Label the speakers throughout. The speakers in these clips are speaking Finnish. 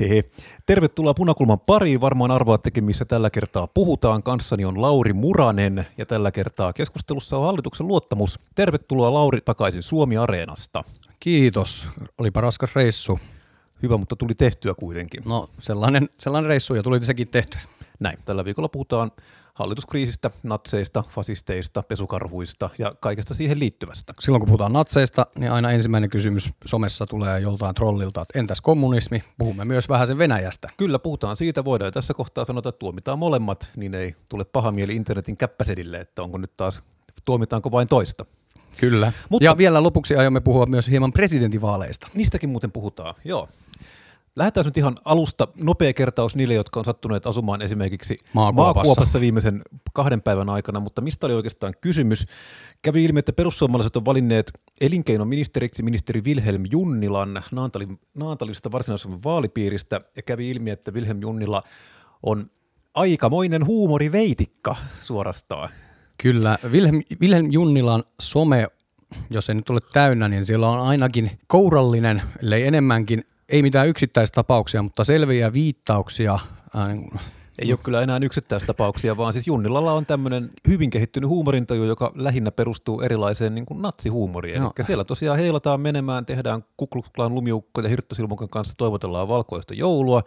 Speaker 1: Hehe. Tervetuloa Punakulman pariin. Varmaan arvaattekin, missä tällä kertaa puhutaan. Kanssani on Lauri Muranen ja tällä kertaa keskustelussa on hallituksen luottamus. Tervetuloa Lauri takaisin Suomi-areenasta.
Speaker 2: Kiitos. Olipa raskas reissu.
Speaker 1: Hyvä, mutta tuli tehtyä kuitenkin.
Speaker 2: No sellainen, sellainen reissu ja tuli sekin tehtyä.
Speaker 1: Näin. Tällä viikolla puhutaan hallituskriisistä, natseista, fasisteista, pesukarhuista ja kaikesta siihen liittyvästä.
Speaker 2: Silloin kun puhutaan natseista, niin aina ensimmäinen kysymys somessa tulee joltain trollilta, että entäs kommunismi? Puhumme myös vähän sen Venäjästä.
Speaker 1: Kyllä, puhutaan siitä. Voidaan tässä kohtaa sanota, että tuomitaan molemmat, niin ei tule paha mieli internetin käppäsedille, että onko nyt taas, tuomitaanko vain toista.
Speaker 2: Kyllä. Mutta, ja vielä lopuksi aiomme puhua myös hieman presidentinvaaleista.
Speaker 1: Niistäkin muuten puhutaan, joo. Lähdetään nyt ihan alusta. Nopea kertaus niille, jotka on sattuneet asumaan esimerkiksi
Speaker 2: Maakuopassa.
Speaker 1: Maakuopassa viimeisen kahden päivän aikana, mutta mistä oli oikeastaan kysymys? Kävi ilmi, että perussuomalaiset on valinneet elinkeinoministeriksi ministeri Wilhelm Junnilan Naantalin, Naantalista varsinaisen vaalipiiristä, ja kävi ilmi, että Wilhelm Junnila on aikamoinen huumoriveitikka suorastaan.
Speaker 2: Kyllä. Wilhelm, Wilhelm Junnilan some, jos ei nyt ole täynnä, niin siellä on ainakin kourallinen, ellei enemmänkin ei mitään yksittäistapauksia, mutta selviä viittauksia.
Speaker 1: Ei ole kyllä enää yksittäistapauksia, vaan siis Junnilalla on tämmöinen hyvin kehittynyt huumorintaju, joka lähinnä perustuu erilaiseen niin kuin natsihuumoriin. No. Eli siellä tosiaan heilataan menemään, tehdään kukluklaan lumiukko ja hirttosilmukan kanssa toivotellaan valkoista joulua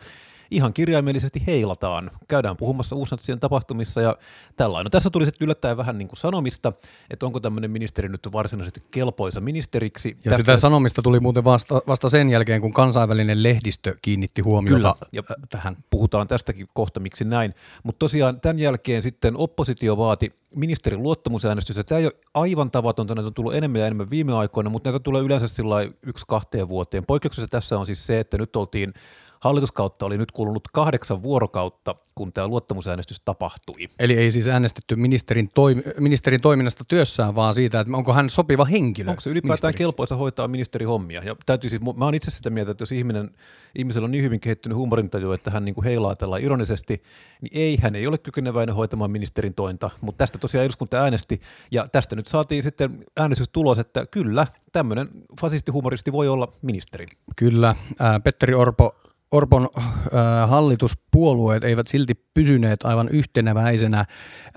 Speaker 1: ihan kirjaimellisesti heilataan. Käydään puhumassa uusnatsien tapahtumissa ja tällainen. No, tässä tuli sitten yllättäen vähän niin kuin sanomista, että onko tämmöinen ministeri nyt varsinaisesti kelpoisa ministeriksi.
Speaker 2: Ja Tästä... sitä sanomista tuli muuten vasta, vasta sen jälkeen, kun kansainvälinen lehdistö kiinnitti huomiota Kyllä, ja tähän.
Speaker 1: Puhutaan tästäkin kohta, miksi näin. Mutta tosiaan tämän jälkeen sitten oppositio vaati ministerin luottamusäänestystä. Tämä ei ole aivan tavatonta, näitä on tullut enemmän ja enemmän viime aikoina, mutta näitä tulee yleensä sillä yksi kahteen vuoteen. Poikkeuksessa tässä on siis se, että nyt oltiin Hallituskautta oli nyt kulunut kahdeksan vuorokautta, kun tämä luottamusäänestys tapahtui.
Speaker 2: Eli ei siis äänestetty ministerin, toimi, ministerin toiminnasta työssään, vaan siitä, että onko hän sopiva henkilö
Speaker 1: Onko se ylipäätään kelpoisa hoitaa ministerihommia? Ja täytyy siis, mä oon itse sitä mieltä, että jos ihminen, ihmisellä on niin hyvin kehittynyt huumorintaju, että hän niin kuin heilaa tällä ironisesti, niin ei, hän ei ole kykeneväinen hoitamaan ministerin tointa, mutta tästä tosiaan eduskunta äänesti, ja tästä nyt saatiin sitten äänestystulos, että kyllä, tämmöinen fasistihumoristi voi olla ministeri.
Speaker 2: Kyllä, Petteri Orpo Orpon äh, hallituspuolueet eivät silti pysyneet aivan yhteneväisenä.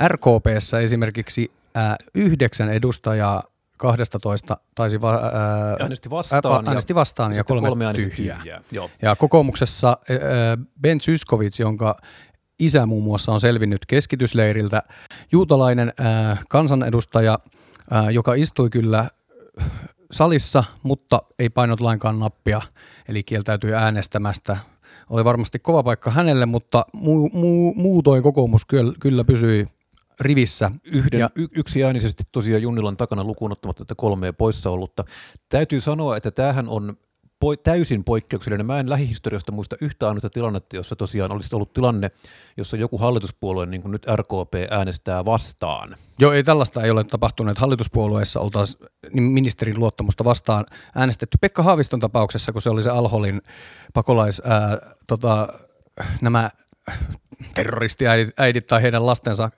Speaker 2: RKPssä esimerkiksi äh, yhdeksän edustajaa 12 taisi va, äh,
Speaker 1: äänesti vastaan,
Speaker 2: äänesti vastaan ja, ja kolme, kolme tyhjää.
Speaker 1: tyhjää. Joo.
Speaker 2: Ja kokoomuksessa äh, Ben Syskovits, jonka isä muun muassa on selvinnyt keskitysleiriltä, juutalainen äh, kansanedustaja, äh, joka istui kyllä salissa, mutta ei painot lainkaan nappia, eli kieltäytyi äänestämästä. Oli varmasti kova paikka hänelle, mutta muu, muu, muutoin kokoomus kyllä, kyllä pysyi rivissä.
Speaker 1: Yhden, ja, y- yksi äänisesti tosiaan Junnilan takana lukuun ottamatta että kolmea poissa ollutta. Täytyy sanoa, että tämähän on po- täysin poikkeuksellinen. Mä en lähihistoriasta muista yhtä ainoa tilannetta, jossa tosiaan olisi ollut tilanne, jossa joku hallituspuolue, niin kuin nyt RKP, äänestää vastaan.
Speaker 2: Joo, ei tällaista ei ole tapahtunut. Hallituspuolueessa oltaisiin niin ministerin luottamusta vastaan äänestetty. Pekka Haaviston tapauksessa, kun se oli se Alholin pakolais, ää, tota, nämä terroristiäidit tai heidän lastensa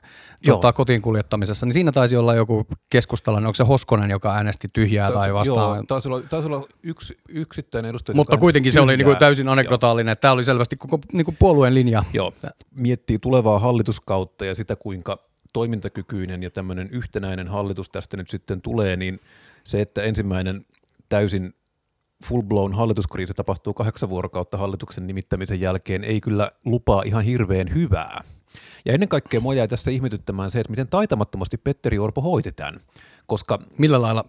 Speaker 2: tota, kotiin kuljettamisessa, niin siinä taisi olla joku keskustalainen, onko se Hoskonen, joka äänesti tyhjää taisi, tai vastaan?
Speaker 1: Joo, taisi olla, taisi olla yksi, yksittäinen edustaja.
Speaker 2: Mutta kuitenkin se oli niin kuin täysin anekdotaalinen, että tämä oli selvästi koko niin kuin puolueen linja.
Speaker 1: Joo, miettii tulevaa hallituskautta ja sitä, kuinka toimintakykyinen ja tämmöinen yhtenäinen hallitus tästä nyt sitten tulee, niin se, että ensimmäinen täysin full-blown hallituskriisi tapahtuu kahdeksan vuorokautta hallituksen nimittämisen jälkeen, ei kyllä lupaa ihan hirveän hyvää. Ja ennen kaikkea mua jäi tässä ihmetyttämään se, että miten taitamattomasti Petteri Orpo hoiti tämän. Koska,
Speaker 2: Millä lailla?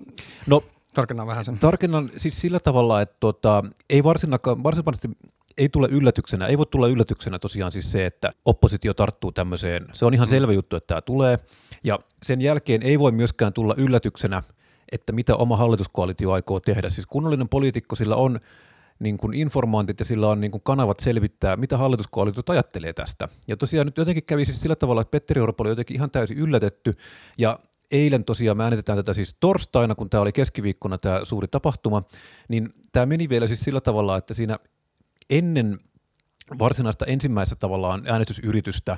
Speaker 1: No,
Speaker 2: Tarkennan vähän sen.
Speaker 1: Tarkennan siis sillä tavalla, että tota, ei varsinaisesti ei tule yllätyksenä, ei voi tulla yllätyksenä tosiaan siis se, että oppositio tarttuu tämmöiseen. Se on ihan mm. selvä juttu, että tämä tulee. Ja sen jälkeen ei voi myöskään tulla yllätyksenä, että mitä oma hallituskoalitio aikoo tehdä. Siis kunnollinen poliitikko sillä on niin kuin informointit ja sillä on niin kuin kanavat selvittää, mitä hallituskoalitiot ajattelee tästä. Ja tosiaan nyt jotenkin kävi siis sillä tavalla, että Petteri Orpo oli jotenkin ihan täysin yllätetty ja eilen tosiaan me äänitetään tätä siis torstaina, kun tämä oli keskiviikkona tämä suuri tapahtuma, niin tämä meni vielä siis sillä tavalla, että siinä ennen varsinaista ensimmäistä tavallaan äänestysyritystä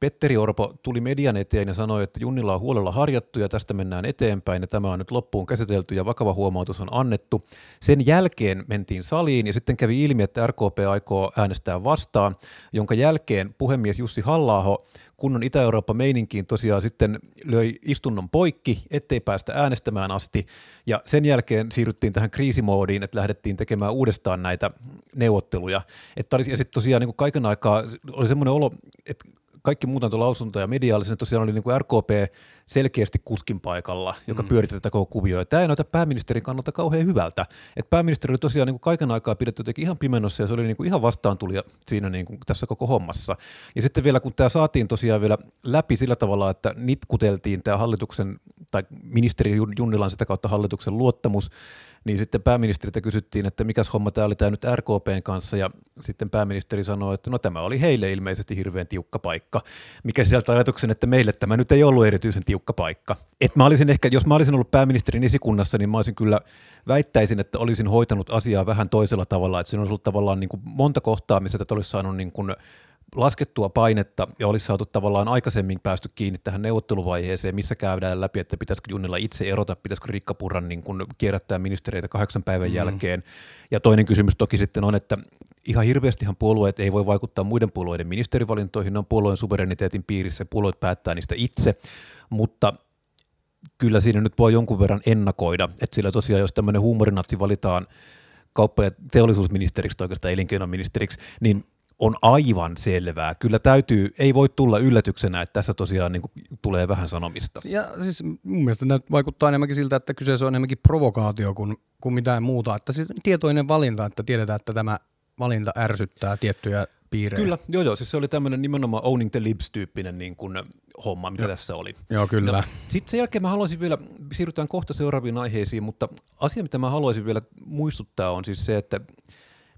Speaker 1: Petteri Orpo tuli median eteen ja sanoi, että Junnilla on huolella harjattu ja tästä mennään eteenpäin ja tämä on nyt loppuun käsitelty ja vakava huomautus on annettu. Sen jälkeen mentiin saliin ja sitten kävi ilmi, että RKP aikoo äänestää vastaan, jonka jälkeen puhemies Jussi halla kunnon Itä-Eurooppa-meininkiin tosiaan sitten löi istunnon poikki, ettei päästä äänestämään asti, ja sen jälkeen siirryttiin tähän kriisimoodiin, että lähdettiin tekemään uudestaan näitä neuvotteluja. Että olisi, ja sitten tosiaan niin kaiken aikaa oli semmoinen olo, että kaikki muuntantolausuntoja mediaalisen tosiaan oli niin kuin RKP selkeästi kuskin paikalla, joka mm. pyöritti tätä koko kuvioa. Tämä ei näytä pääministerin kannalta kauhean hyvältä. Et pääministeri oli tosiaan niin kuin kaiken aikaa pidetty jotenkin ihan pimennossa ja se oli niin kuin ihan vastaantulija siinä niin kuin tässä koko hommassa. Ja sitten vielä kun tämä saatiin tosiaan vielä läpi sillä tavalla, että nitkuteltiin tämä hallituksen tai ministeri Junnilan sitä kautta hallituksen luottamus, niin sitten pääministeriltä kysyttiin, että mikäs homma tämä oli tämä nyt RKPn kanssa, ja sitten pääministeri sanoi, että no tämä oli heille ilmeisesti hirveän tiukka paikka, mikä sisältää ajatuksen, että meille tämä nyt ei ollut erityisen tiukka paikka. Et mä olisin ehkä, jos mä olisin ollut pääministerin esikunnassa, niin mä olisin kyllä väittäisin, että olisin hoitanut asiaa vähän toisella tavalla, että siinä olisi ollut tavallaan niin kuin monta kohtaa, missä tätä olisi saanut niin kuin laskettua painetta ja olisi saatu tavallaan aikaisemmin päästy kiinni tähän neuvotteluvaiheeseen, missä käydään läpi, että pitäisikö Junnilla itse erota, pitäisikö Rikka Purran niin kun kierrättää ministereitä kahdeksan päivän mm. jälkeen. Ja toinen kysymys toki sitten on, että ihan hirveästihan puolueet ei voi vaikuttaa muiden puolueiden ministerivalintoihin, ne on puolueen suvereniteetin piirissä, puolueet päättää niistä itse, mutta kyllä siinä nyt voi jonkun verran ennakoida, että sillä tosiaan jos tämmöinen huumorinatsi valitaan kauppa- ja teollisuusministeriksi tai oikeastaan elinkeinoministeriksi, niin on aivan selvää. Kyllä täytyy, ei voi tulla yllätyksenä, että tässä tosiaan niin kuin, tulee vähän sanomista.
Speaker 2: Ja siis mun mielestä näitä vaikuttaa enemmänkin siltä, että kyseessä on enemmänkin provokaatio kuin, kuin mitään muuta. Että siis tietoinen valinta, että tiedetään, että tämä valinta ärsyttää tiettyjä piirejä.
Speaker 1: Kyllä, joo joo, siis se oli tämmöinen nimenomaan owning the libs-tyyppinen niin kuin homma, mitä joo. tässä oli.
Speaker 2: Joo, kyllä. No,
Speaker 1: Sitten sen jälkeen mä haluaisin vielä, siirrytään kohta seuraaviin aiheisiin, mutta asia, mitä mä haluaisin vielä muistuttaa on siis se, että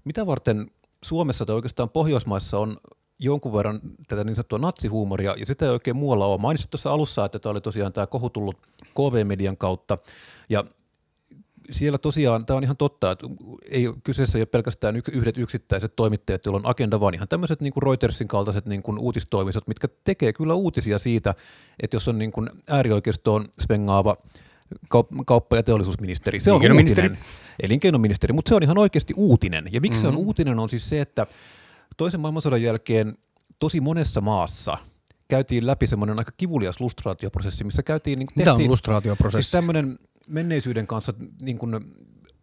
Speaker 1: mitä varten Suomessa tai oikeastaan Pohjoismaissa on jonkun verran tätä niin sanottua natsihuumoria, ja sitä ei oikein muualla ole. Mainitsit tuossa alussa, että tämä oli tosiaan tämä kohu tullut KV-median kautta, ja siellä tosiaan, tämä on ihan totta, että ei kyseessä ei ole pelkästään yhdet yksittäiset toimittajat, joilla on agenda, vaan ihan tämmöiset niin kuin Reutersin kaltaiset niin kuin uutistoimistot, mitkä tekee kyllä uutisia siitä, että jos on niin kuin äärioikeistoon spengaava kauppa- ja teollisuusministeri, se on uutinen elinkeinoministeri, mutta se on ihan oikeasti uutinen. Ja miksi mm-hmm. se on mm-hmm. uutinen on siis se, että toisen maailmansodan jälkeen tosi monessa maassa käytiin läpi semmoinen aika kivulias lustraatioprosessi, missä käytiin... Niin
Speaker 2: Mitä tehtiin, on lustraatioprosessi?
Speaker 1: Siis tämmöinen menneisyyden kanssa niin kuin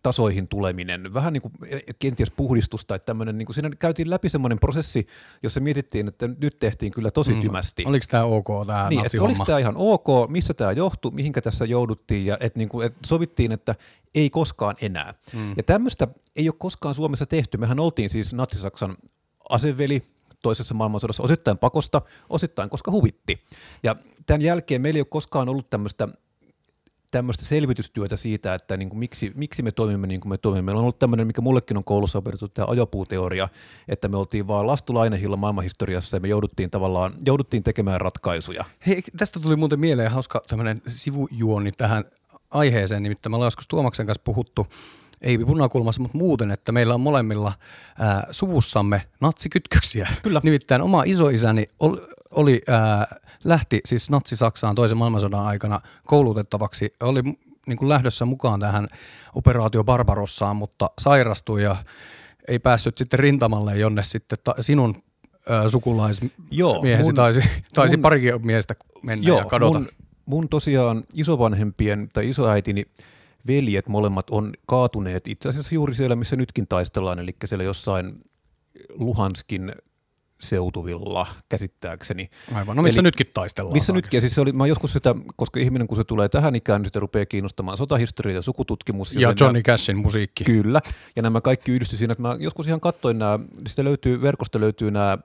Speaker 1: tasoihin tuleminen, vähän niin kuin kenties puhdistus tai tämmöinen, niin kuin siinä käytiin läpi semmoinen prosessi, jossa mietittiin, että nyt tehtiin kyllä tosi mm. tymästi.
Speaker 2: Oliko tämä ok tämä
Speaker 1: niin, että oliko tämä ihan ok, missä tämä johtui, mihinkä tässä jouduttiin ja että niin kuin, että sovittiin, että ei koskaan enää. Mm. Ja tämmöistä ei ole koskaan Suomessa tehty. Mehän oltiin siis Natsi-Saksan aseveli, toisessa maailmansodassa osittain pakosta, osittain koska huvitti. Ja tämän jälkeen meillä ei ole koskaan ollut tämmöistä tämmöistä selvitystyötä siitä, että niin kuin miksi, miksi me toimimme niin kuin me toimimme. Meillä on ollut tämmöinen, mikä mullekin on koulussa opetettu, tämä ajopuuteoria, että me oltiin vaan lastulainehilla maailmanhistoriassa ja me jouduttiin tavallaan, jouduttiin tekemään ratkaisuja.
Speaker 2: Hei, tästä tuli muuten mieleen hauska tämmöinen sivujuoni tähän aiheeseen, nimittäin me ollaan joskus Tuomaksen kanssa puhuttu, ei punakulmassa, mutta muuten, että meillä on molemmilla ää, suvussamme natsikytköksiä. Kyllä. Nimittäin oma isoisäni oli, oli ää, lähti siis Natsi-Saksaan toisen maailmansodan aikana koulutettavaksi, oli niin kuin lähdössä mukaan tähän operaatio Barbarossaan, mutta sairastui ja ei päässyt sitten rintamalle, jonne sitten ta- sinun sukulaismiehesi taisi, taisi mun, parikin miestä mennä joo, ja kadota.
Speaker 1: Mun, mun tosiaan isovanhempien tai isoäitini veljet molemmat on kaatuneet itse asiassa juuri siellä, missä nytkin taistellaan, eli siellä jossain Luhanskin seutuvilla käsittääkseni.
Speaker 2: Aivan, no missä Eli, nytkin taistellaan.
Speaker 1: Missä aika. nytkin, ja siis se oli, mä joskus sitä, koska ihminen kun se tulee tähän ikään, niin sitä rupeaa kiinnostamaan sotahistoria ja sukututkimus.
Speaker 2: Ja, ja Johnny Cashin musiikki.
Speaker 1: Kyllä, ja nämä kaikki yhdistyi siinä, että mä joskus ihan katsoin nämä, sitä löytyy, verkosta löytyy nämä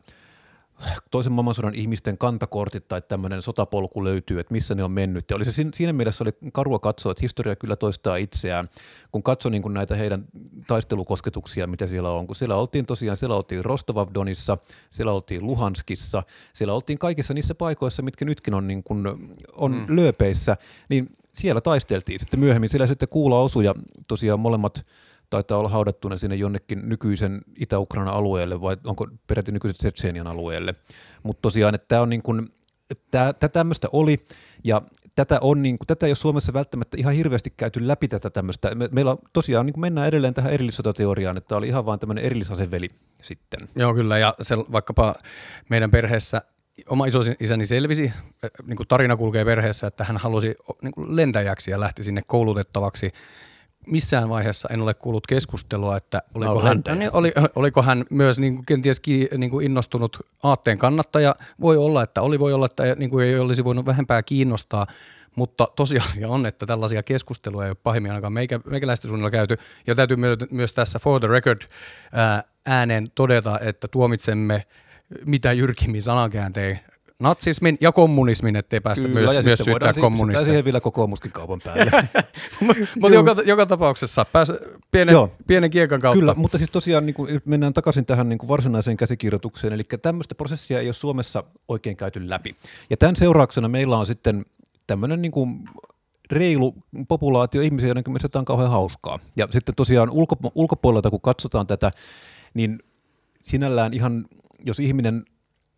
Speaker 1: toisen maailmansodan ihmisten kantakortit tai tämmöinen sotapolku löytyy, että missä ne on mennyt. Ja oli se siinä mielessä oli karua katsoa, että historia kyllä toistaa itseään, kun katsoi niin näitä heidän taistelukosketuksia, mitä siellä on. Kun siellä oltiin tosiaan, siellä oltiin Rostovavdonissa, siellä oltiin Luhanskissa, siellä oltiin kaikissa niissä paikoissa, mitkä nytkin on, niin kuin, on mm. lööpeissä, niin siellä taisteltiin. Sitten myöhemmin siellä sitten kuula osui ja tosiaan molemmat taitaa olla haudattuna sinne jonnekin nykyisen Itä-Ukrainan alueelle vai onko peräti nykyisen Tsetseenian alueelle. Mutta tosiaan, että tämä on niin kuin, tämä tämmöistä oli ja tätä, on, niin kuin, tätä ei ole Suomessa välttämättä ihan hirveästi käyty läpi tätä tämmöistä. Me, meillä tosiaan niin kuin mennään edelleen tähän erillissotateoriaan, että tämä oli ihan vaan tämmöinen erillisaseveli sitten.
Speaker 2: Joo kyllä, ja se, vaikkapa meidän perheessä oma isoisäni selvisi, niin kuin tarina kulkee perheessä, että hän halusi niin kuin lentäjäksi ja lähti sinne koulutettavaksi. Missään vaiheessa en ole kuullut keskustelua, että oliko, no, hän, niin, oli, oliko hän myös niin kuin, kenties niin kuin innostunut aatteen kannattaja. Voi olla, että oli, voi olla, että niin kuin ei olisi voinut vähempää kiinnostaa, mutta tosiasia on, että tällaisia keskusteluja ei ole pahimmin ainakaan meikä, meikäläistä suunnilla käyty. Ja täytyy myös tässä for the record ääneen todeta, että tuomitsemme mitä jyrkimmin sanakääntein natsismin ja kommunismin, ettei päästä Kyllä, myös, ja myös syyttää kommunista.
Speaker 1: siihen vielä kokoomuskin kaupan päälle.
Speaker 2: mutta joka, joka tapauksessa pääs pienen, pienen kiekan kautta.
Speaker 1: Kyllä, mutta siis tosiaan niin kuin, mennään takaisin tähän niin kuin varsinaiseen käsikirjoitukseen, eli tämmöistä prosessia ei ole Suomessa oikein käyty läpi. Ja tämän seurauksena meillä on sitten tämmöinen niin kuin reilu populaatio ihmisiä, joiden mielestä on kauhean hauskaa. Ja sitten tosiaan ulko, ulkopuolelta, kun katsotaan tätä, niin sinällään ihan jos ihminen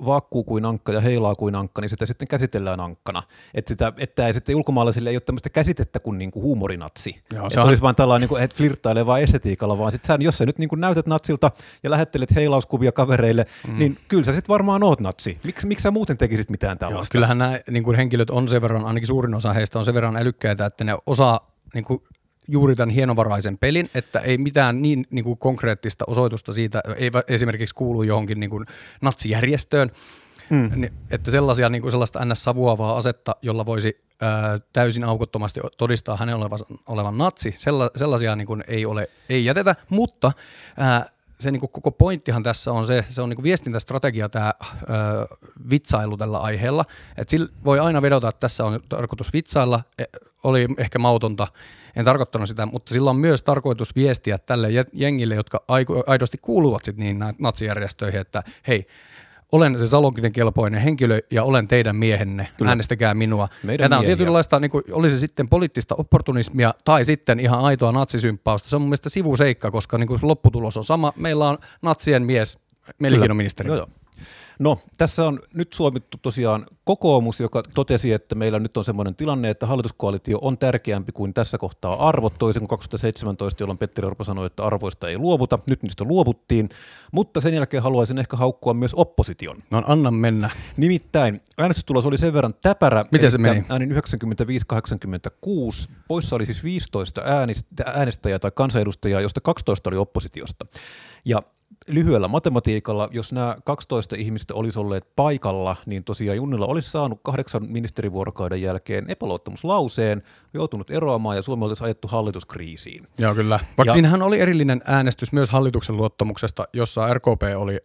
Speaker 1: vaakkuu kuin ankka ja heilaa kuin ankka, niin sitä sitten käsitellään ankkana. Että, sitä, että ei sitten ulkomaalaisille ei ole tämmöistä käsitettä kuin niinku huumorinatsi. Joo, että on... olisi vain tällainen, niin että flirttaileva estetiikalla, vaan sitten jos sä nyt niin kuin näytät natsilta ja lähettelet heilauskuvia kavereille, mm. niin kyllä sä sitten varmaan oot natsi. Miks, miksi sä muuten tekisit mitään tällaista? Joo,
Speaker 2: kyllähän nämä niin kuin henkilöt on sen verran, ainakin suurin osa heistä on sen verran älykkäitä, että ne osaa niin kuin juuri tämän hienovaraisen pelin, että ei mitään niin, niin kuin konkreettista osoitusta siitä, ei esimerkiksi kuulu johonkin niin kuin natsijärjestöön, mm. niin, että sellaisia, niin kuin sellaista ns-savuavaa asetta, jolla voisi ää, täysin aukottomasti todistaa hänen olevan, olevan natsi, sella, sellaisia niin kuin ei, ole, ei jätetä, mutta ää, se niin kuin koko pointtihan tässä on se, se on niin kuin viestintästrategia tämä ö, vitsailu tällä aiheella, että sillä voi aina vedota, että tässä on tarkoitus vitsailla, e, oli ehkä mautonta, en tarkoittanut sitä, mutta sillä on myös tarkoitus viestiä tälle jengille, jotka aidosti kuuluvat sitten niin natsijärjestöihin, että hei, olen se Salonkinen kelpoinen henkilö ja olen teidän miehenne, Kyllä. äänestäkää minua. Meidän ja tämä on tietynlaista, niin kuin, oli se sitten poliittista opportunismia tai sitten ihan aitoa natsisymppausta. Se on mun mielestä sivuseikka, koska niin kuin lopputulos on sama. Meillä on natsien mies, elinkeinoministeri. Joo, joo.
Speaker 1: No, tässä on nyt suomittu tosiaan kokoomus, joka totesi, että meillä nyt on sellainen tilanne, että hallituskoalitio on tärkeämpi kuin tässä kohtaa arvot, toisin kuin 2017, jolloin Petteri Orpo sanoi, että arvoista ei luovuta, nyt niistä luovuttiin, mutta sen jälkeen haluaisin ehkä haukkua myös opposition.
Speaker 2: No anna mennä.
Speaker 1: Nimittäin äänestystulos oli sen verran täpärä,
Speaker 2: Miten se meni?
Speaker 1: äänin 95-86, poissa oli siis 15 äänestäjää tai kansanedustajaa, josta 12 oli oppositiosta. Ja lyhyellä matematiikalla, jos nämä 12 ihmistä olisi olleet paikalla, niin tosiaan Junnilla olisi saanut kahdeksan ministerivuorokauden jälkeen epäluottamuslauseen, joutunut eroamaan ja Suomi olisi ajettu hallituskriisiin.
Speaker 2: Joo, kyllä. Vaikka ja, siinähän oli erillinen äänestys myös hallituksen luottamuksesta, jossa RKP oli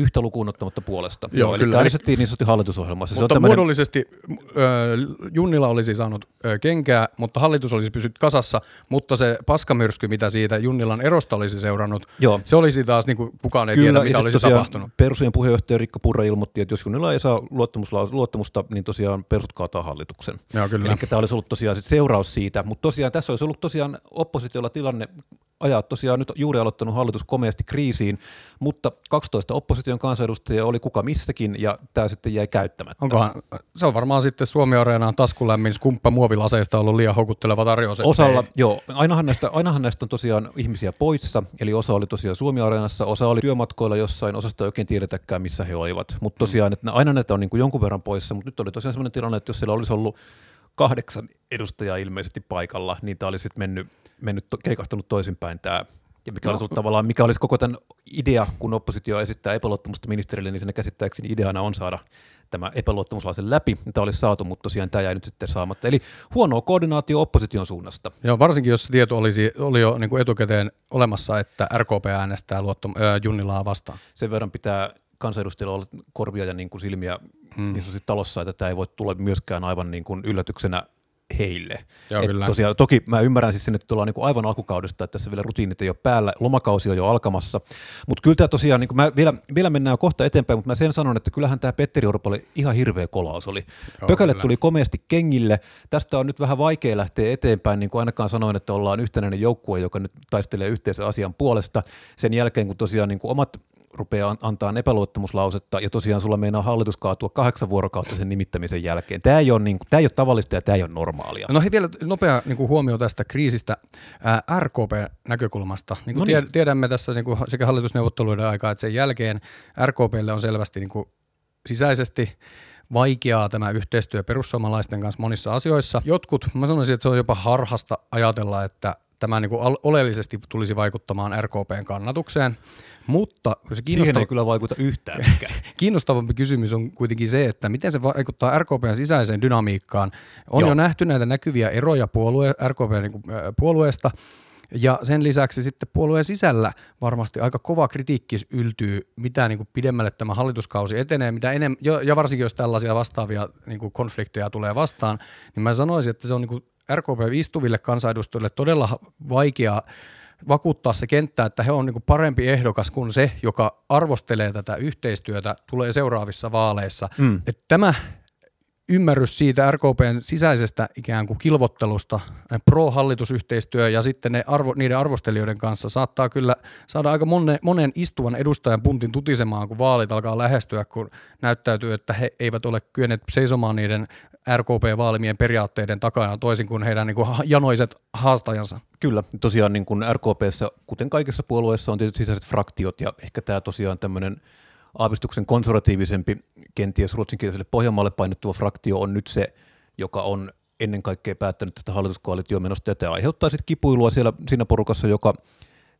Speaker 1: yhtä lukuun ottamatta puolesta. Joo, Joo kyllä. äänestettiin niin sanotusti hallitusohjelmassa.
Speaker 2: Mutta se on tämmönen... muodollisesti äh, Junnila olisi saanut äh, kenkää, mutta hallitus olisi pysynyt kasassa, mutta se paskamyrsky, mitä siitä Junnilan erosta olisi seurannut, Joo. se olisi taas, niin kuin kukaan ei kyllä, tiedä, mitä olisi tapahtunut.
Speaker 1: Perusien puheenjohtaja Rikka Purra ilmoitti, että jos Junnila ei saa luottamusta, niin tosiaan persut kaataa hallituksen.
Speaker 2: Joo, kyllä.
Speaker 1: Eli tämä olisi ollut tosiaan sit seuraus siitä, mutta tosiaan tässä olisi ollut tosiaan oppositiolla tilanne ajaa tosiaan nyt juuri aloittanut hallitus komeasti kriisiin, mutta 12 opposition kansanedustajia oli kuka missäkin ja tämä sitten jäi käyttämättä.
Speaker 2: Onkohan, se on varmaan sitten Suomi Areenaan taskulämmin skumppa muovilaseista ollut liian houkutteleva tarjous.
Speaker 1: Osalla, ei. joo, ainahan näistä, ainahan näistä on tosiaan ihmisiä poissa, eli osa oli tosiaan Suomi Areenassa, osa oli työmatkoilla jossain, osasta ei oikein tiedetäkään missä he olivat, mutta tosiaan että aina näitä on niin kuin jonkun verran poissa, mutta nyt oli tosiaan sellainen tilanne, että jos siellä olisi ollut kahdeksan edustajaa ilmeisesti paikalla, niin tämä olisi sitten mennyt mennyt, keikahtunut toisinpäin tämä ja mikä, no. olisi ollut tavallaan, mikä olisi koko tämän idea, kun oppositio esittää epäluottamusta ministerille, niin sen käsittääkseni ideana on saada tämä epäluottamuslause läpi. Tämä olisi saatu, mutta tosiaan tämä jäi nyt sitten saamatta. Eli huonoa koordinaatio opposition suunnasta.
Speaker 2: Joo, varsinkin jos tieto olisi, oli jo niin kuin etukäteen olemassa, että RKP äänestää luottom- äh, Junnilaa vastaan.
Speaker 1: Sen verran pitää kansanedustajilla olla korvia ja niin kuin silmiä hmm. niin talossa, että tämä ei voi tulla myöskään aivan niin kuin yllätyksenä heille.
Speaker 2: Joo,
Speaker 1: Et
Speaker 2: kyllä.
Speaker 1: Tosiaan, toki mä ymmärrän siis sen, että tullaan niin aivan alkukaudesta, että tässä vielä rutiinit ei ole päällä, lomakausi on jo alkamassa, mutta kyllä tämä tosiaan, niin kuin mä vielä, vielä mennään kohta eteenpäin, mutta mä sen sanon, että kyllähän tämä Petteri Orpo oli ihan hirveä kolaus oli.
Speaker 2: Joo,
Speaker 1: Pökälle
Speaker 2: kyllä.
Speaker 1: tuli komeasti kengille, tästä on nyt vähän vaikea lähteä eteenpäin, niin kuin ainakaan sanoin, että ollaan yhtenäinen joukkue, joka nyt taistelee yhteisen asian puolesta. Sen jälkeen, kun tosiaan niin kuin omat rupeaa an- antaa epäluottamuslausetta, ja tosiaan sulla meinaa hallitus kaatua kahdeksan vuorokautta sen nimittämisen jälkeen. Tämä ei ole, niin kuin, tämä ei ole tavallista ja tämä ei ole normaalia.
Speaker 2: No hei, vielä nopea niin kuin huomio tästä kriisistä ää, RKP-näkökulmasta. Niin kuin
Speaker 1: No niin.
Speaker 2: tie- tiedämme tässä niin kuin sekä hallitusneuvotteluiden aikaa että sen jälkeen RKPlle on selvästi niin kuin sisäisesti vaikeaa tämä yhteistyö perussuomalaisten kanssa monissa asioissa. Jotkut, mä sanoisin, että se on jopa harhasta ajatella, että tämä niin kuin oleellisesti tulisi vaikuttamaan RKPn kannatukseen, mutta se
Speaker 1: Siihen
Speaker 2: kiinnostava,
Speaker 1: ei kyllä vaikuta yhtään.
Speaker 2: Kiinnostavampi kysymys on kuitenkin se, että miten se vaikuttaa RKPn sisäiseen dynamiikkaan. On
Speaker 1: Joo.
Speaker 2: jo nähty näitä näkyviä eroja puolue, RKPn niin kuin, puolueesta, ja sen lisäksi sitten puolueen sisällä varmasti aika kova kritiikki yltyy, mitä niin kuin pidemmälle tämä hallituskausi etenee, mitä enem, ja varsinkin jos tällaisia vastaavia niin kuin konflikteja tulee vastaan, niin mä sanoisin, että se on niin kuin RKP-istuville kansanedustajille todella vaikea vakuuttaa se kenttä, että he on niin parempi ehdokas kuin se, joka arvostelee tätä yhteistyötä, tulee seuraavissa vaaleissa.
Speaker 1: Mm.
Speaker 2: Että tämä ymmärrys siitä RKPn sisäisestä ikään kuin kilvottelusta, pro-hallitusyhteistyö ja sitten ne arvo, niiden arvostelijoiden kanssa saattaa kyllä saada aika monen, monen istuvan edustajan puntin tutisemaan, kun vaalit alkaa lähestyä, kun näyttäytyy, että he eivät ole kyenneet seisomaan niiden RKP-vaalimien periaatteiden takana toisin kuin heidän niin kuin janoiset haastajansa.
Speaker 1: Kyllä, tosiaan niin kuin RKPssä, kuten kaikissa puolueissa, on tietyt sisäiset fraktiot, ja ehkä tämä tosiaan tämmöinen aavistuksen konservatiivisempi, kenties ruotsinkieliselle Pohjanmaalle painottuva fraktio on nyt se, joka on ennen kaikkea päättänyt tästä hallituskoalitiomenosta, ja tämä aiheuttaa sitten kipuilua siellä siinä porukassa, joka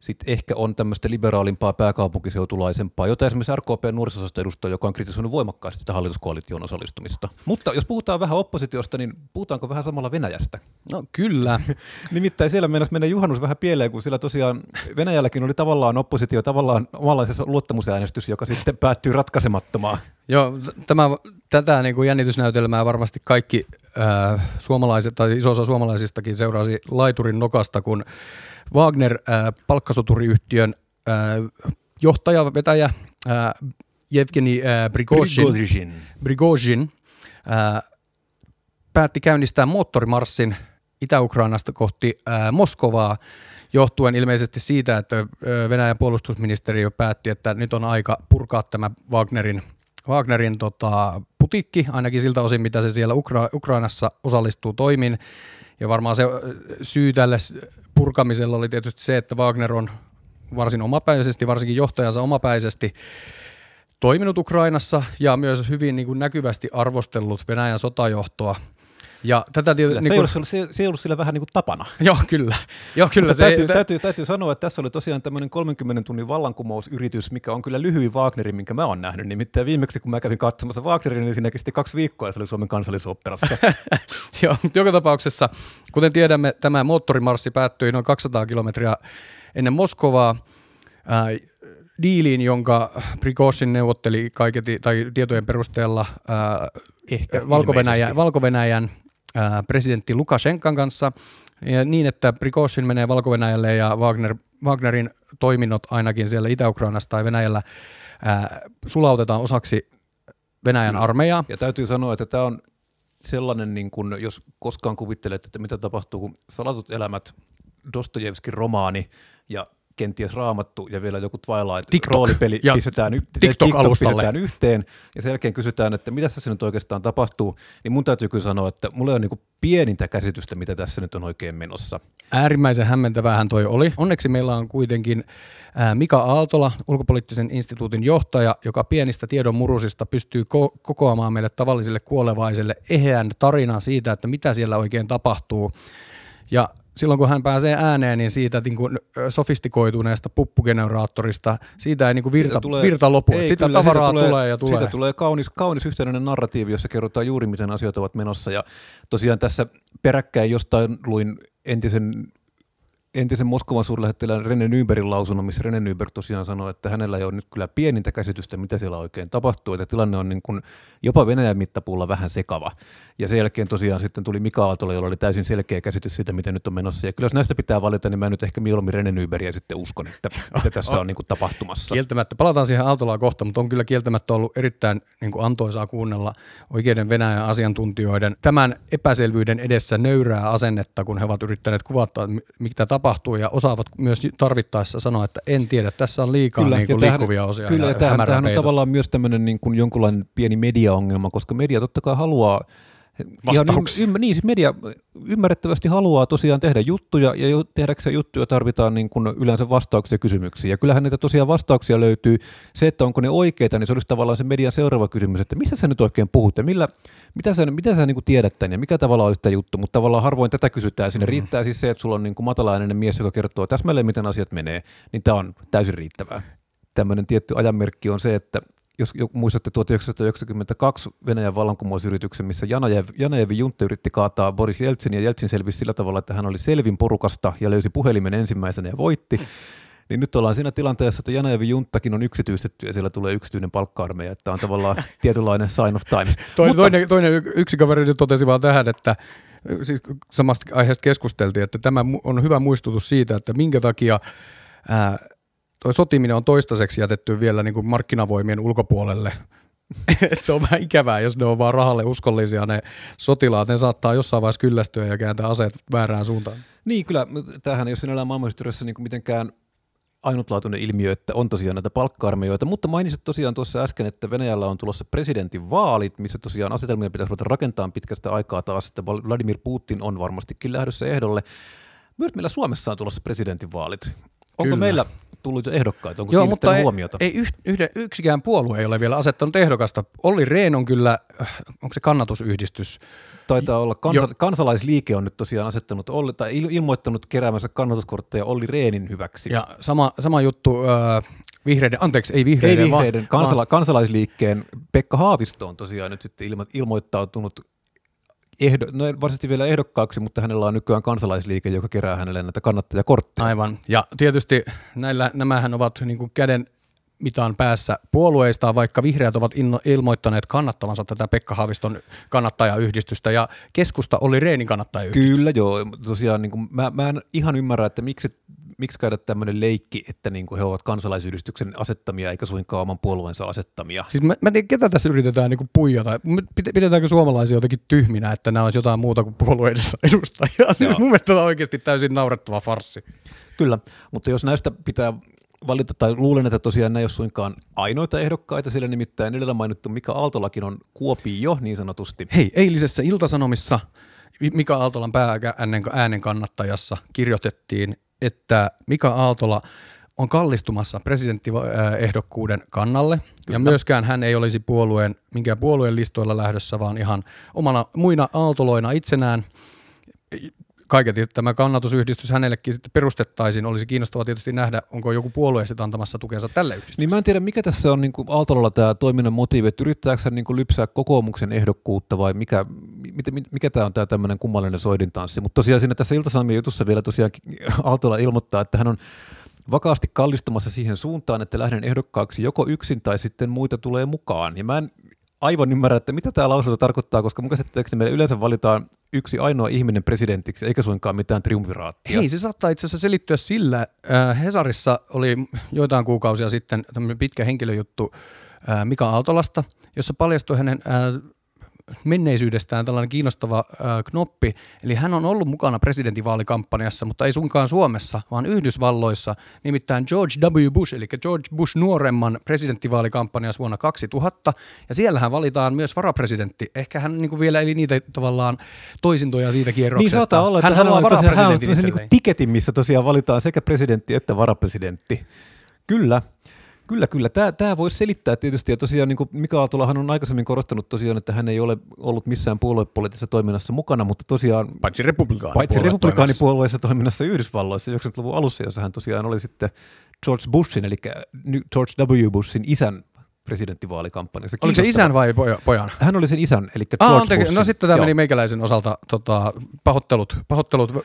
Speaker 1: sitten ehkä on tämmöistä liberaalimpaa pääkaupunkiseutulaisempaa, jota esimerkiksi RKP nuorisosasto edustaa, joka on kritisoinut voimakkaasti tätä hallituskoalitioon osallistumista. Mutta jos puhutaan vähän oppositiosta, niin puhutaanko vähän samalla Venäjästä?
Speaker 2: No kyllä.
Speaker 1: Nimittäin siellä meinasi mennä juhannus vähän pieleen, kun siellä tosiaan Venäjälläkin oli tavallaan oppositio, tavallaan omanlaisessa luottamusäänestys, joka sitten päättyy ratkaisemattomaan.
Speaker 2: Joo, tämä, tätä niin kuin jännitysnäytelmää varmasti kaikki äh, suomalaiset tai iso osa suomalaisistakin seurasi laiturin nokasta, kun Wagner äh, palkkasoturiyhtiön äh, johtaja, vetäjä äh, Evgeni äh, äh, päätti käynnistää moottorimarssin Itä-Ukrainasta kohti äh, Moskovaa johtuen ilmeisesti siitä, että Venäjän puolustusministeriö päätti, että nyt on aika purkaa tämä Wagnerin, Wagnerin tota, putiikki, ainakin siltä osin, mitä se siellä Ukra- Ukrainassa osallistuu toimin. Ja varmaan se syy tälle purkamisella oli tietysti se, että Wagner on varsin omapäisesti, varsinkin johtajansa omapäisesti toiminut Ukrainassa ja myös hyvin niin kuin näkyvästi arvostellut Venäjän sotajohtoa. Ja tätä tietysti...
Speaker 1: Se,
Speaker 2: Niin
Speaker 1: ei
Speaker 2: kuin,
Speaker 1: ollut, se, se ei ollut sillä vähän niin kuin tapana.
Speaker 2: joo, kyllä. Joo, kyllä
Speaker 1: Mutta
Speaker 2: se,
Speaker 1: täytyy,
Speaker 2: tä-
Speaker 1: täytyy, täytyy sanoa, että tässä oli tosiaan tämmöinen 30 tunnin vallankumousyritys, mikä on kyllä lyhyin Wagnerin, minkä mä oon nähnyt. Nimittäin viimeksi, kun mä kävin katsomassa Wagnerin, niin siinä kesti kaksi viikkoa ja se oli Suomen kansallisoopperassa.
Speaker 2: Joo, mutta joka tapauksessa, kuten tiedämme, tämä moottorimarssi päättyi noin 200 kilometriä ennen Moskovaa ää, diiliin, jonka Prigozhin neuvotteli kaiketi, tai tietojen perusteella ää,
Speaker 1: Ehkä
Speaker 2: Valko-Venäjän. Valko-Venäjän presidentti Lukashenkan kanssa niin, että Prigozhin menee valko ja Wagner, Wagnerin toiminnot ainakin siellä Itä-Ukrainassa tai Venäjällä ää, sulautetaan osaksi Venäjän armeijaa.
Speaker 1: Ja täytyy sanoa, että tämä on sellainen, niin kun, jos koskaan kuvittelet, että mitä tapahtuu, kun salatut elämät, Dostojevskin romaani ja kenties raamattu ja vielä joku Twilight
Speaker 2: TikTok
Speaker 1: roolipeli
Speaker 2: ja
Speaker 1: pistetään, y-
Speaker 2: TikTok-alustalle.
Speaker 1: pistetään yhteen ja sen jälkeen kysytään, että mitä tässä nyt oikeastaan tapahtuu, niin mun täytyy kyllä sanoa, että mulla ei ole niin pienintä käsitystä, mitä tässä nyt on oikein menossa.
Speaker 2: Äärimmäisen hämmentävähän toi oli. Onneksi meillä on kuitenkin ää, Mika Aaltola, ulkopoliittisen instituutin johtaja, joka pienistä tiedon murusista pystyy ko- kokoamaan meille tavallisille kuolevaiselle eheän tarinan siitä, että mitä siellä oikein tapahtuu. Ja silloin kun hän pääsee ääneen, niin siitä niin kuin, sofistikoituneesta puppugeneraattorista, siitä ei niin kuin virta,
Speaker 1: Siitä
Speaker 2: virta lopu.
Speaker 1: ei,
Speaker 2: Sitä
Speaker 1: kyllä,
Speaker 2: tavaraa
Speaker 1: siitä
Speaker 2: tulee, ja tulee.
Speaker 1: Siitä tulee kaunis, kaunis yhtenäinen narratiivi, jossa kerrotaan juuri miten asiat ovat menossa. Ja tosiaan tässä peräkkäin jostain luin entisen entisen Moskovan suurlähettilään Rene Nybergin lausunnon, missä Rene Nyberg tosiaan sanoi, että hänellä ei ole nyt kyllä pienintä käsitystä, mitä siellä oikein tapahtuu, että tilanne on niin kuin jopa Venäjän mittapuulla vähän sekava. Ja sen jälkeen tosiaan sitten tuli Mika Aaltola, jolla oli täysin selkeä käsitys siitä, miten nyt on menossa. Ja kyllä jos näistä pitää valita, niin mä nyt ehkä mieluummin Rene Nybergia sitten uskon, että mitä tässä on niin kuin tapahtumassa.
Speaker 2: Kieltämättä, palataan siihen Aaltolaa kohta, mutta on kyllä kieltämättä ollut erittäin niin kuin antoisaa kuunnella oikeiden Venäjän asiantuntijoiden tämän epäselvyyden edessä nöyrää asennetta, kun he ovat yrittäneet kuvata, mitä tapahtuu ja osaavat myös tarvittaessa sanoa, että en tiedä, tässä on liikaa kyllä, niin kuin liikkuvia osia.
Speaker 1: Kyllä, ja tämähän, tämähän on tavallaan myös tämmöinen niin kuin jonkunlainen pieni mediaongelma, koska media totta kai haluaa
Speaker 2: vastauksia.
Speaker 1: Niin, niin, siis media ymmärrettävästi haluaa tosiaan tehdä juttuja, ja tehdäkseen juttuja tarvitaan niin kuin yleensä vastauksia kysymyksiin. Ja kyllähän niitä tosiaan vastauksia löytyy. Se, että onko ne oikeita, niin se olisi tavallaan se median seuraava kysymys, että missä sä nyt oikein puhut, ja millä, mitä sä, mitä sä niin kuin tiedät tämän, ja mikä tavalla olisi tämä juttu. Mutta tavallaan harvoin tätä kysytään. Sinne mm. riittää siis se, että sulla on niin kuin matalainen mies, joka kertoo täsmälleen, miten asiat menee, niin tämä on täysin riittävää tämmöinen tietty ajanmerkki on se, että jos muistatte 1992 Venäjän vallankumousyrityksen, missä Janajev, Janajevin juntta yritti kaataa Boris Jeltsin, ja Jeltsin selvisi sillä tavalla, että hän oli selvin porukasta ja löysi puhelimen ensimmäisenä ja voitti. Niin nyt ollaan siinä tilanteessa, että Janajevin junttakin on yksityistetty ja siellä tulee yksityinen palkka että on tavallaan tietynlainen sign of times.
Speaker 2: Toinen, Mutta, toinen, toinen yksi kaveri totesi vaan tähän, että siis samasta aiheesta keskusteltiin, että tämä on hyvä muistutus siitä, että minkä takia ää, toi sotiminen on toistaiseksi jätetty vielä niin kuin markkinavoimien ulkopuolelle. Et se on vähän ikävää, jos ne on vaan rahalle uskollisia ne sotilaat. Ne saattaa jossain vaiheessa kyllästyä ja kääntää aseet väärään suuntaan.
Speaker 1: Niin, kyllä. Tämähän ei ole sinällään maailmanhistoriassa niin mitenkään ainutlaatuinen ilmiö, että on tosiaan näitä palkka mutta mainitsit tosiaan tuossa äsken, että Venäjällä on tulossa presidentin vaalit, missä tosiaan asetelmia pitäisi ruveta rakentaa pitkästä aikaa taas, että Vladimir Putin on varmastikin lähdössä ehdolle. Myös meillä Suomessa on tulossa presidentinvaalit. Onko Kyllä. meillä tullut ehdokkaita? Onko Joo, mutta ei, huomiota?
Speaker 2: Ei yhden, yksikään puolue ei ole vielä asettanut ehdokasta. Olli Rehn on kyllä, äh, onko se kannatusyhdistys?
Speaker 1: Taitaa olla. Kansa, kansalaisliike on nyt tosiaan asettanut Olli, tai ilmoittanut keräämänsä kannatuskortteja Olli Rehnin hyväksi.
Speaker 2: Ja sama, sama juttu äh, vihreiden, anteeksi, ei vihreiden,
Speaker 1: ei vihreiden vaan, kansala, kansalaisliikkeen Pekka Haavisto on tosiaan nyt sitten ilmo, ilmoittautunut ehdo, no varsinaisesti vielä ehdokkaaksi, mutta hänellä on nykyään kansalaisliike, joka kerää hänelle näitä kannattajakortteja.
Speaker 2: Aivan, ja tietysti näillä, nämähän ovat niin kuin käden mitaan päässä puolueista, vaikka vihreät ovat inno, ilmoittaneet kannattavansa tätä Pekka Haaviston kannattajayhdistystä ja keskusta oli Reenin kannattajayhdistys.
Speaker 1: Kyllä joo, tosiaan niin kuin, mä, mä en ihan ymmärrä, että miksi miksi käydä tämmöinen leikki, että niin kuin he ovat kansalaisyhdistyksen asettamia eikä suinkaan oman puolueensa asettamia?
Speaker 2: Siis mä, mä tiedän, ketä tässä yritetään niin kuin puijata. Pidetäänkö suomalaisia jotenkin tyhminä, että nämä olisi jotain muuta kuin puolueidessa edustajia? Siis mun mielestä tämä on oikeasti täysin naurettava farsi.
Speaker 1: Kyllä, mutta jos näistä pitää valita, tai luulen, että tosiaan näin ei ole suinkaan ainoita ehdokkaita, sillä nimittäin edellä mainittu Mika Aaltolakin on Kuopio niin sanotusti.
Speaker 2: Hei, eilisessä Iltasanomissa Mika Aaltolan äänen kannattajassa kirjoitettiin, että Mika Aaltola on kallistumassa presidenttiehdokkuuden kannalle, Kyllä. ja myöskään hän ei olisi puolueen, minkään puolueen listoilla lähdössä, vaan ihan omana muina aaltoloina itsenään kaiketi tämä kannatusyhdistys hänellekin sitten perustettaisiin. Olisi kiinnostavaa tietysti nähdä, onko joku puolue sitten antamassa tukensa tälle yhdistykselle.
Speaker 1: Niin mä en tiedä, mikä tässä on niin Aaltololla tämä toiminnan motiivi, että yrittääkö hän niin lypsää kokoomuksen ehdokkuutta vai mikä, mikä, mikä tämä on tämä tämmöinen kummallinen soidintanssi. Mutta tosiaan siinä tässä Ilta-Sanomien jutussa vielä tosiaan Aaltola ilmoittaa, että hän on vakaasti kallistumassa siihen suuntaan, että lähden ehdokkaaksi joko yksin tai sitten muita tulee mukaan. Ja mä en aivan ymmärrä, että mitä tämä lausunto tarkoittaa, koska mun käsittääkseni meillä yleensä valitaan yksi ainoa ihminen presidentiksi, eikä suinkaan mitään triumviraattia.
Speaker 2: Hei, se saattaa itse asiassa selittyä sillä. Äh, Hesarissa oli joitain kuukausia sitten tämmöinen pitkä henkilöjuttu äh, Mika Aaltolasta, jossa paljastui hänen äh, menneisyydestään tällainen kiinnostava äh, knoppi. Eli hän on ollut mukana presidentinvaalikampanjassa, mutta ei suinkaan Suomessa, vaan Yhdysvalloissa, nimittäin George W. Bush, eli George Bush nuoremman presidenttivaalikampanjassa vuonna 2000. Ja siellä hän valitaan myös varapresidentti. Ehkä hän niin kuin vielä eli niitä tavallaan toisintoja siitä kierroksesta.
Speaker 1: Niin saattaa olla, että hän, hän haluaa varapresidentin hän on niin tiketin, missä tosiaan valitaan sekä presidentti että varapresidentti. Kyllä. Kyllä, kyllä. Tämä, tämä voisi selittää tietysti, ja tosiaan niin kuin Mika Aaltolahan on aikaisemmin korostanut tosiaan, että hän ei ole ollut missään puoluepoliittisessa toiminnassa mukana, mutta tosiaan...
Speaker 2: Paitsi republikaani
Speaker 1: Paitsi republikaanipuolueessa toiminnassa Yhdysvalloissa 90-luvun alussa, jossa hän tosiaan oli sitten George Bushin, eli George W. Bushin isän presidenttivaalikampanjassa.
Speaker 2: Oliko se isän vai pojan?
Speaker 1: Hän oli sen isän, eli
Speaker 2: George ah, Bushin. No sitten tämä meni meikäläisen osalta tota, pahoittelut, pahoittelut äh,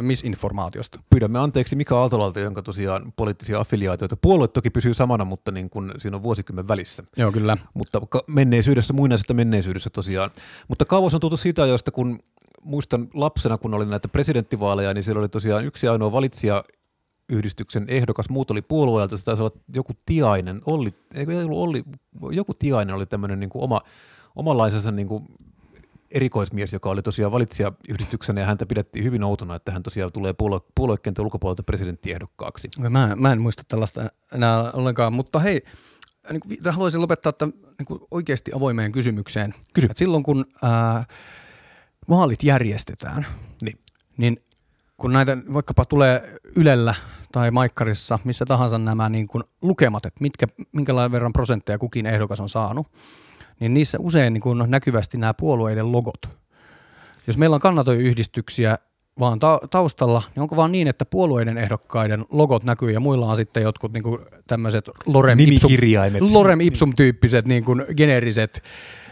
Speaker 2: misinformaatiosta.
Speaker 1: Pyydämme anteeksi Mika Aaltolalta, jonka tosiaan poliittisia affiliaatioita. Puolue toki pysyy samana, mutta niin kun siinä on vuosikymmen välissä.
Speaker 2: Joo, kyllä.
Speaker 1: Mutta menneisyydessä, muinaisesta menneisyydessä tosiaan. Mutta kauas on tultu siitä ajoista, kun muistan lapsena, kun oli näitä presidenttivaaleja, niin siellä oli tosiaan yksi ainoa valitsija yhdistyksen ehdokas, muut oli puolueelta, se taisi olla joku Tiainen, Olli, ei ollut Olli, joku Tiainen oli tämmöinen niin kuin oma, omanlaisensa niin kuin erikoismies, joka oli tosiaan valitsijayhdistyksenä ja häntä pidettiin hyvin outona, että hän tosiaan tulee puolue, puoluekentän ulkopuolelta presidenttiehdokkaaksi.
Speaker 2: Mä, mä en muista tällaista enää ollenkaan, mutta hei, niin kuin, haluaisin lopettaa tämän niin kuin oikeasti avoimeen kysymykseen. Kysy. Silloin kun ää, vaalit järjestetään, niin. niin kun näitä vaikkapa tulee Ylellä tai Maikkarissa, missä tahansa nämä niin kuin lukemat, että mitkä, minkälainen verran prosentteja kukin ehdokas on saanut, niin niissä usein niin kuin näkyvästi nämä puolueiden logot. Jos meillä on kannatoyhdistyksiä vaan ta- taustalla, niin onko vaan niin, että puolueiden ehdokkaiden logot näkyy ja muilla on sitten jotkut niin kuin tämmöiset Lorem Ipsum, Lorem Ipsum-tyyppiset niin kuin geneeriset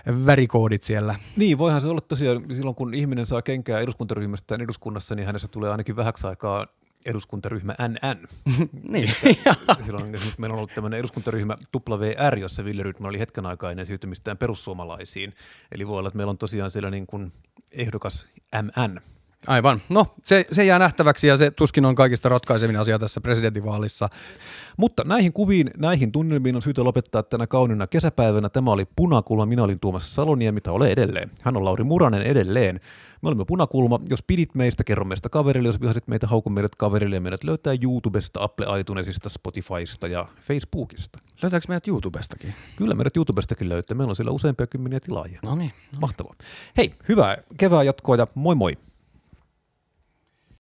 Speaker 2: värikoodit siellä.
Speaker 1: Niin, voihan se olla tosiaan, silloin kun ihminen saa kenkää eduskuntaryhmästään eduskunnassa, niin hänestä tulee ainakin vähäksi aikaa eduskuntaryhmä NN.
Speaker 2: niin.
Speaker 1: Silloin meillä on ollut tämmöinen eduskuntaryhmä VR, jossa Ville Rydman oli hetken aikaa ennen siirtymistään perussuomalaisiin. Eli voi olla, että meillä on tosiaan siellä niin kuin ehdokas MN.
Speaker 2: Aivan. No, se, se jää nähtäväksi ja se tuskin on kaikista ratkaisemmin asia tässä presidentinvaalissa.
Speaker 1: Mutta näihin kuviin, näihin tunnelmiin on syytä lopettaa tänä kaunina kesäpäivänä. Tämä oli Punakulma, minä olin Tuomas Salonia, mitä ole edelleen. Hän on Lauri Muranen edelleen. Me olimme Punakulma. Jos pidit meistä, kerro meistä kaverille. Jos vihasit meitä, hauku meidät kaverille. Meidät löytää YouTubesta, Apple iTunesista, Spotifysta ja Facebookista.
Speaker 2: Löytääkö meidät YouTubestakin?
Speaker 1: Kyllä meidät YouTubestakin löytää. Meillä on siellä useampia kymmeniä tilaajia.
Speaker 2: No niin.
Speaker 1: No Mahtavaa. Hei, hyvää kevää jatkoa ja moi moi.